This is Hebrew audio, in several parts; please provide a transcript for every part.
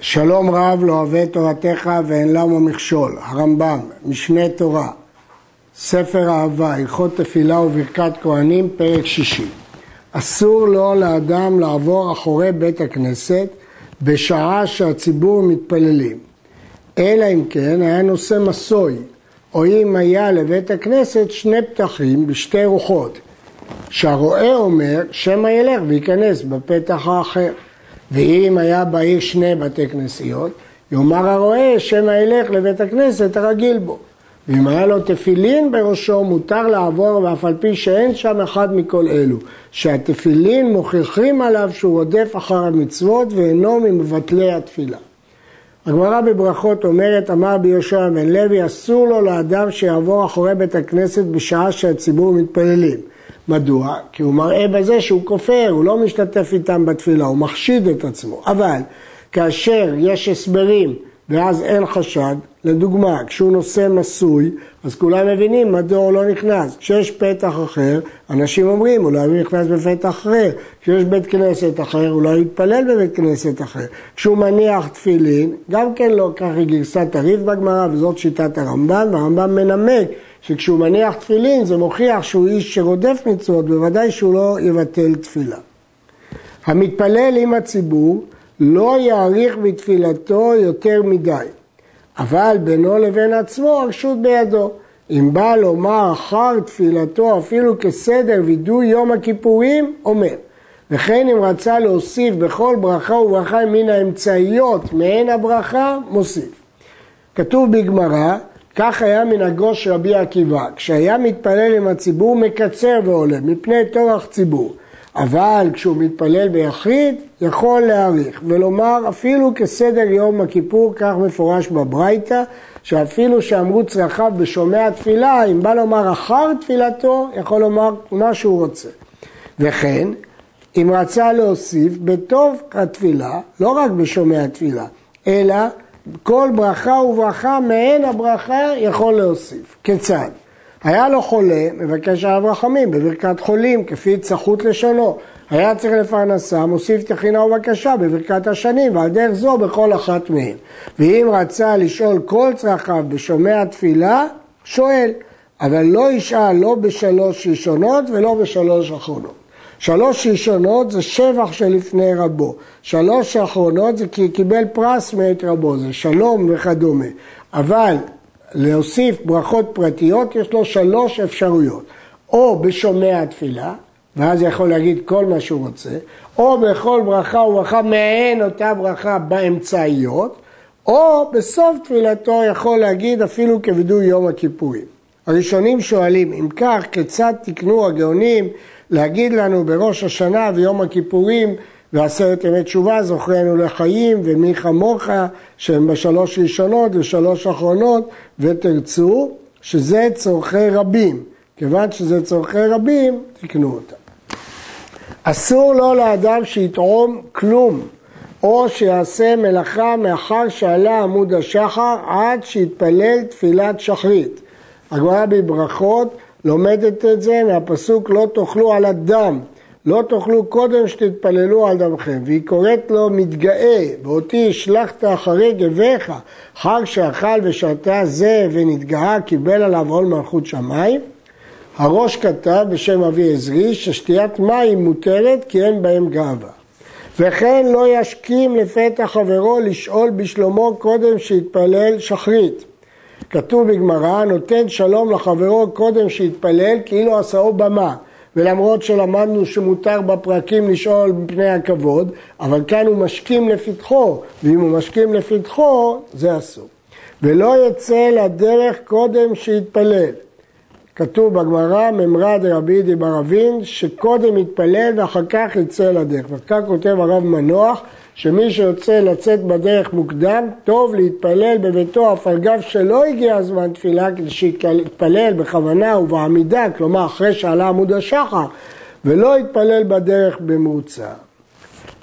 שלום רב לא אוהב תורתך ואין למה מכשול, הרמב"ם, משנה תורה, ספר אהבה, הלכות תפילה וברכת כהנים, פרק שישי. אסור לו לאדם לעבור אחורי בית הכנסת בשעה שהציבור מתפללים, אלא אם כן היה נושא מסוי, או אם היה לבית הכנסת שני פתחים בשתי רוחות, שהרועה אומר שמא ילך וייכנס בפתח האחר. ואם היה בעיר שני בתי כנסיות, יאמר הרועה שמא ילך לבית הכנסת הרגיל בו. ואם היה לו תפילין בראשו, מותר לעבור ואף על פי שאין שם אחד מכל אלו, שהתפילין מוכיחים עליו שהוא רודף אחר המצוות ואינו ממבטלי התפילה. הגמרא בברכות אומרת, אמר רבי יהושע בן לוי, אסור לו לאדם שיעבור אחורי בית הכנסת בשעה שהציבור מתפללים. מדוע? כי הוא מראה בזה שהוא כופר, הוא לא משתתף איתם בתפילה, הוא מחשיד את עצמו. אבל כאשר יש הסברים ואז אין חשד, לדוגמה, כשהוא נושא מסוי, אז כולם מבינים מדוע הוא לא נכנס. כשיש פתח אחר, אנשים אומרים, אולי הוא נכנס בפתח אחר. כשיש בית כנסת אחר, אולי הוא יתפלל בבית כנסת אחר. כשהוא מניח תפילין, גם כן לא כך היא גרסת הריב בגמרא, וזאת שיטת הרמב"ן, והרמב"ם מנמק שכשהוא מניח תפילין זה מוכיח שהוא איש שרודף מצוות, בוודאי שהוא לא יבטל תפילה. המתפלל עם הציבור לא יאריך בתפילתו יותר מדי, אבל בינו לבין עצמו הרשות בידו. אם בא לומר אחר תפילתו אפילו כסדר וידוי יום הכיפורים, אומר. וכן אם רצה להוסיף בכל ברכה וברכה מן האמצעיות מעין הברכה, מוסיף. כתוב בגמרא, כך היה מנהגו של רבי עקיבא, כשהיה מתפלל עם הציבור מקצר ועולה, מפני טורח ציבור. אבל כשהוא מתפלל ביחיד, יכול להאריך ולומר אפילו כסדר יום הכיפור, כך מפורש בברייתא, שאפילו שאמרו צרכיו בשומע תפילה, אם בא לומר אחר תפילתו, יכול לומר מה שהוא רוצה. וכן, אם רצה להוסיף בתוך התפילה, לא רק בשומע תפילה, אלא כל ברכה וברכה מעין הברכה יכול להוסיף. כיצד? היה לו חולה, מבקש עליו רחמים בברכת חולים, כפי צחות לשונו. היה צריך לפרנסה, מוסיף תחינה ובקשה בברכת השנים, ועל דרך זו בכל אחת מהן. ואם רצה לשאול כל צרכיו בשומע תפילה, שואל, אבל לא ישאל לא בשלוש ראשונות ולא בשלוש אחרונות. שלוש ראשונות זה שבח שלפני רבו, שלוש אחרונות זה כי קיבל פרס מאת רבו, זה שלום וכדומה. אבל להוסיף ברכות פרטיות יש לו שלוש אפשרויות, או בשומע התפילה, ואז יכול להגיד כל מה שהוא רוצה, או בכל ברכה וברכה מעין אותה ברכה באמצעיות, או בסוף תפילתו יכול להגיד אפילו כווידוי יום הכיפורים. הראשונים שואלים, אם כך, כיצד תקנו הגאונים להגיד לנו בראש השנה ויום הכיפורים ועשרת ימי תשובה זוכרנו לחיים ומי כמוך שהם בשלוש ראשונות ושלוש אחרונות ותרצו שזה צורכי רבים. כיוון שזה צורכי רבים, תקנו אותם. אסור לו לאדם שיתרום כלום או שיעשה מלאכה מאחר שעלה עמוד השחר עד שיתפלל תפילת שחרית. הגמרא בברכות לומדת את זה מהפסוק לא תאכלו על הדם, לא תאכלו קודם שתתפללו על דמכם. והיא קוראת לו מתגאה, ואותי השלכת אחרי גביך, חג שאכל ושתה זה ונתגאה, קיבל עליו עול מלכות שמיים. הראש כתב בשם אבי עזרי ששתיית מים מותרת כי אין בהם גאווה. וכן לא ישכים לפתע חברו לשאול בשלומו קודם שיתפלל שחרית. כתוב בגמרא, נותן שלום לחברו קודם שיתפלל כאילו עשאו במה. ולמרות שלמדנו שמותר בפרקים לשאול מפני הכבוד, אבל כאן הוא משכים לפתחו, ואם הוא משכים לפתחו, זה אסור. ולא יצא לדרך קודם שיתפלל. כתוב בגמרא, ממרא דרבי דיבר אבין, שקודם יתפלל ואחר כך יצא לדרך. וכך כותב הרב מנוח, שמי שיוצא לצאת בדרך מוקדם, טוב להתפלל בביתו אף על גב שלא הגיע הזמן תפילה כדי שיתפלל בכוונה ובעמידה, כלומר אחרי שעלה עמוד השחר, ולא יתפלל בדרך במוצא.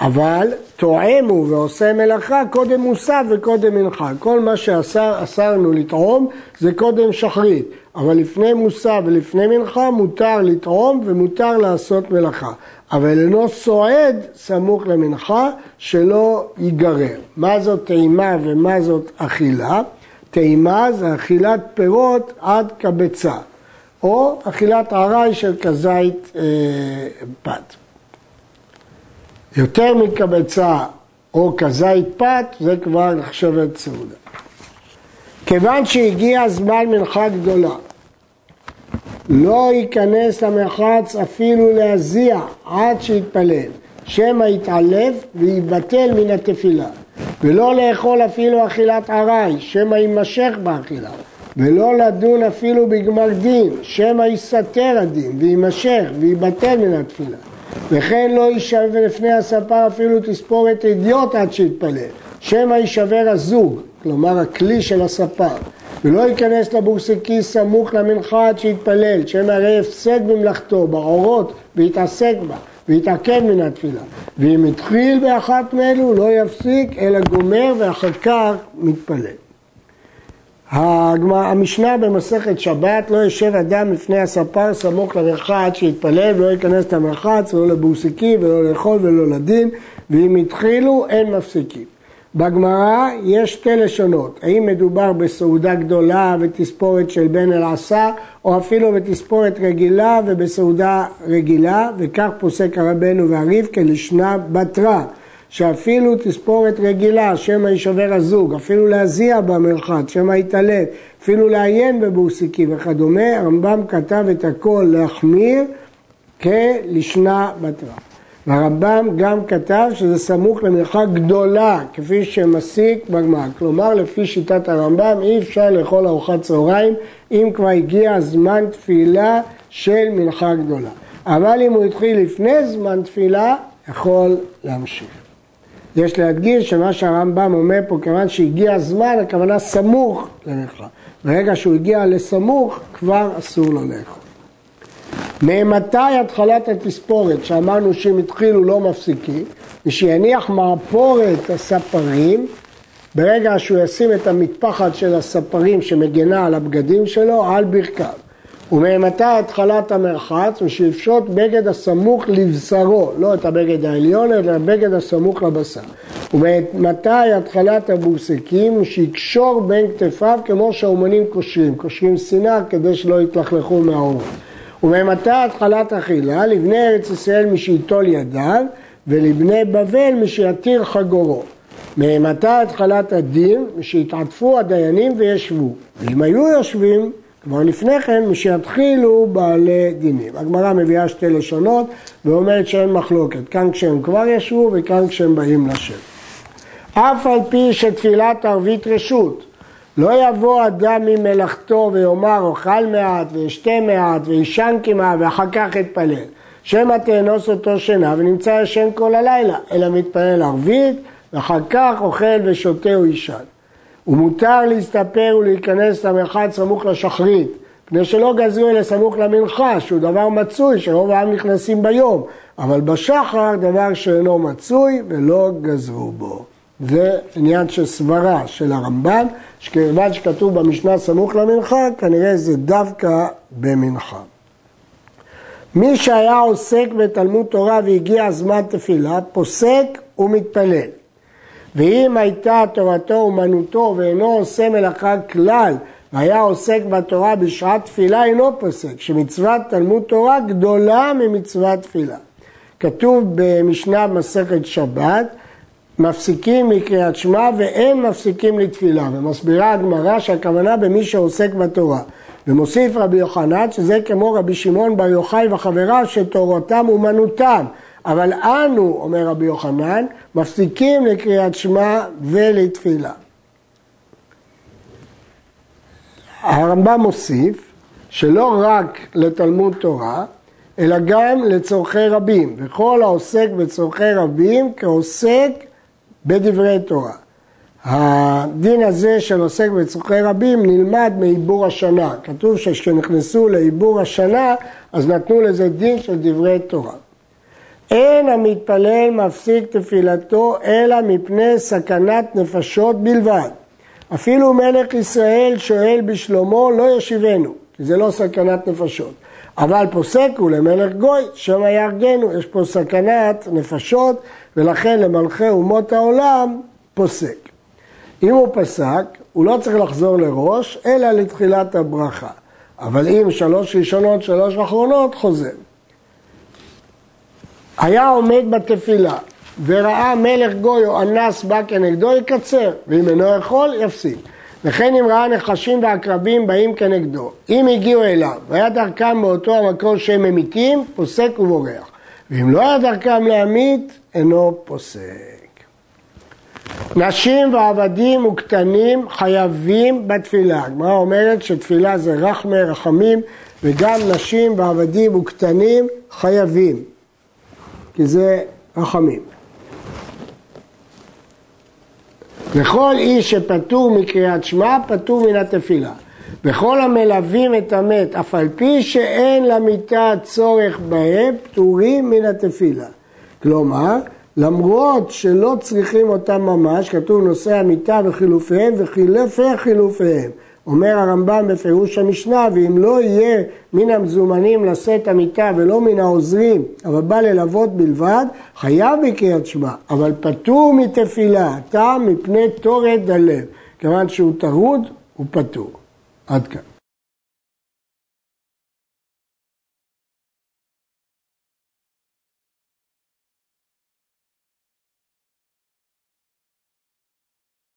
אבל טועם הוא ועושה מלאכה קודם מוסף וקודם מנחה. כל מה שאסרנו לטעום זה קודם שחרית, אבל לפני מוסף ולפני מנחה מותר לטעום ומותר לעשות מלאכה. אבל אינו סועד סמוך למנחה שלא ייגרר. מה זאת טעימה ומה זאת אכילה? טעימה זה אכילת פירות עד קבצה, או אכילת עראי של כזית אה, פת. יותר מקבצה או כזית פת, זה כבר נחשבת סעודה. כיוון שהגיע זמן מנחה גדולה, לא ייכנס למרחץ אפילו להזיע עד שיתפלל, שמא יתעלף ויבטל מן התפילה, ולא לאכול אפילו אכילת ארעי, שמא יימשך באכילה, ולא לדון אפילו בגמר דין, שמא יסתר הדין ויימשך ויבטל מן התפילה. וכן לא יישבר לפני הספר אפילו תספורת אדיוט עד שיתפלל, שמא יישבר הזוג, כלומר הכלי של הספר, ולא ייכנס לבורסקי סמוך למנחה עד שיתפלל, שמא הרי הפסד במלאכתו, בעורות, ויתעסק בה, ויתעכב מן התפילה. ואם התחיל באחת מאלו לא יפסיק, אלא גומר ואחר כך מתפלל. המשנה במסכת שבת, לא יושב אדם לפני הספר סמוך למרחץ שיתפלל ולא ייכנס למרחץ ולא לבוסיקי ולא לאכול ולא לדין ואם התחילו אין מפסיקים. בגמרא יש שתי לשונות, האם מדובר בסעודה גדולה ותספורת של בן אל עשה או אפילו בתספורת רגילה ובסעודה רגילה וכך פוסק הרבנו והריב כלשנה בתרה שאפילו תספורת רגילה, שמא יישבר הזוג, אפילו להזיע במרחץ, שמא יתעלף, אפילו לעיין בבוסיקי וכדומה, הרמב"ם כתב את הכל להחמיר כלשנה בתרה. והרמב"ם גם כתב שזה סמוך למרחק גדולה, כפי שמסיק בגמרא. כלומר, לפי שיטת הרמב"ם, אי אפשר לאכול ארוחת צהריים אם כבר הגיע זמן תפילה של מנחה גדולה. אבל אם הוא התחיל לפני זמן תפילה, יכול להמשיך. יש להדגיש שמה שהרמב"ם אומר פה, כיוון שהגיע הזמן, הכוונה סמוך למלאכה. ברגע שהוא הגיע לסמוך, כבר אסור לו לאכול. ממתי התחלת התספורת, שאמרנו שאם התחילו לא מפסיקים, ושיניח מעפורת הספרים, ברגע שהוא ישים את המטפחת של הספרים שמגנה על הבגדים שלו, על ברכיו. וממתי התחלת המרחץ? ושיפשוט בגד הסמוך לבשרו, לא את הבגד העליון, אלא הבגד הסמוך לבשר. וממתי התחלת הבורסקים? שיקשור בין כתפיו כמו שהאומנים קושרים, קושרים סינר כדי שלא יתלכלכו מהאורות. וממתי התחלת אכילה? לבני ארץ ישראל משייטול ידיו, ולבני בבל משיתיר חגורו. ממתי התחלת הדין? משיתעטפו הדיינים וישבו. ואם היו יושבים, כבר לפני כן, משיתחילו בעלי דינים. הגמרא מביאה שתי לשונות ואומרת שאין מחלוקת, כאן כשהם כבר ישבו וכאן כשהם באים לשבת. אף על פי שתפילת ערבית רשות, לא יבוא אדם ממלאכתו ויאמר אוכל מעט וישתה מעט וישן כמעט ואחר כך יתפלל. שמא תאנוס אותו שינה ונמצא ישן כל הלילה, אלא מתפלל ערבית ואחר כך אוכל ושותה וישן. ומותר להסתפר ולהיכנס למרחץ סמוך לשחרית, מפני שלא גזרו אלא סמוך למנחה, שהוא דבר מצוי, שרוב העם נכנסים ביום, אבל בשחר דבר שאינו מצוי ולא גזרו בו. זה עניין של סברה של הרמב"ן, שכיוון שכתוב במשנה סמוך למנחה, כנראה זה דווקא במנחה. מי שהיה עוסק בתלמוד תורה והגיע זמן תפילה, פוסק ומתפלל. ואם הייתה תורתו אומנותו ואינו עושה מלאכה כלל, והיה עוסק בתורה בשעת תפילה, אינו פוסק, שמצוות תלמוד תורה גדולה ממצוות תפילה. כתוב במשנה מסכת שבת, מפסיקים מקריאת שמע ואין מפסיקים לתפילה, ומסבירה הגמרא שהכוונה במי שעוסק בתורה. ומוסיף רבי יוחנן שזה כמו רבי שמעון בר יוחאי וחבריו שתורתם אומנותם, אבל אנו, אומר רבי יוחנן, מפסיקים לקריאת שמע ולתפילה. הרמב"ם מוסיף שלא רק לתלמוד תורה, אלא גם לצורכי רבים, וכל העוסק בצורכי רבים כעוסק בדברי תורה. הדין הזה של עוסק בצורכי רבים נלמד מעיבור השנה. כתוב שכשנכנסו לעיבור השנה, אז נתנו לזה דין של דברי תורה. אין המתפלל מפסיק תפילתו אלא מפני סכנת נפשות בלבד. אפילו מלך ישראל שואל בשלומו לא ישיבנו, כי זה לא סכנת נפשות. אבל פוסק הוא למלך גוי, שמא יהרגנו, יש פה סכנת נפשות, ולכן למלכי אומות העולם פוסק. אם הוא פסק, הוא לא צריך לחזור לראש, אלא לתחילת הברכה. אבל אם שלוש ראשונות, שלוש אחרונות, חוזר. היה עומד בתפילה וראה מלך גוי או אנס בא כנגדו, יקצר, ואם אינו יכול, יפסיק. וכן אם ראה נחשים ועקרבים באים כנגדו, אם הגיעו אליו והיה דרכם באותו המקום שהם ממיתים, פוסק ובורח. ואם לא היה דרכם להמית, אינו פוסק. נשים ועבדים וקטנים חייבים בתפילה. הגמרא אומרת שתפילה זה רחמי רחמים, וגם נשים ועבדים וקטנים חייבים, כי זה רחמים. וכל איש שפטור מקריאת שמע, פטור מן התפילה. וכל המלווים את המת, אף על פי שאין למיטה צורך בהם, פטורים מן התפילה. כלומר, למרות שלא צריכים אותם ממש, כתוב נושאי המיטה וחילופיהם וחילופי חילופיהם. אומר הרמב"ם בפירוש המשנה, ואם לא יהיה מן המזומנים לשאת המיטה ולא מן העוזרים, אבל בא ללוות בלבד, חייב בקריאת שמע, אבל פטור מתפילה, טעם מפני תורת הלב. כיוון שהוא טרוד, הוא פטור. עד כאן.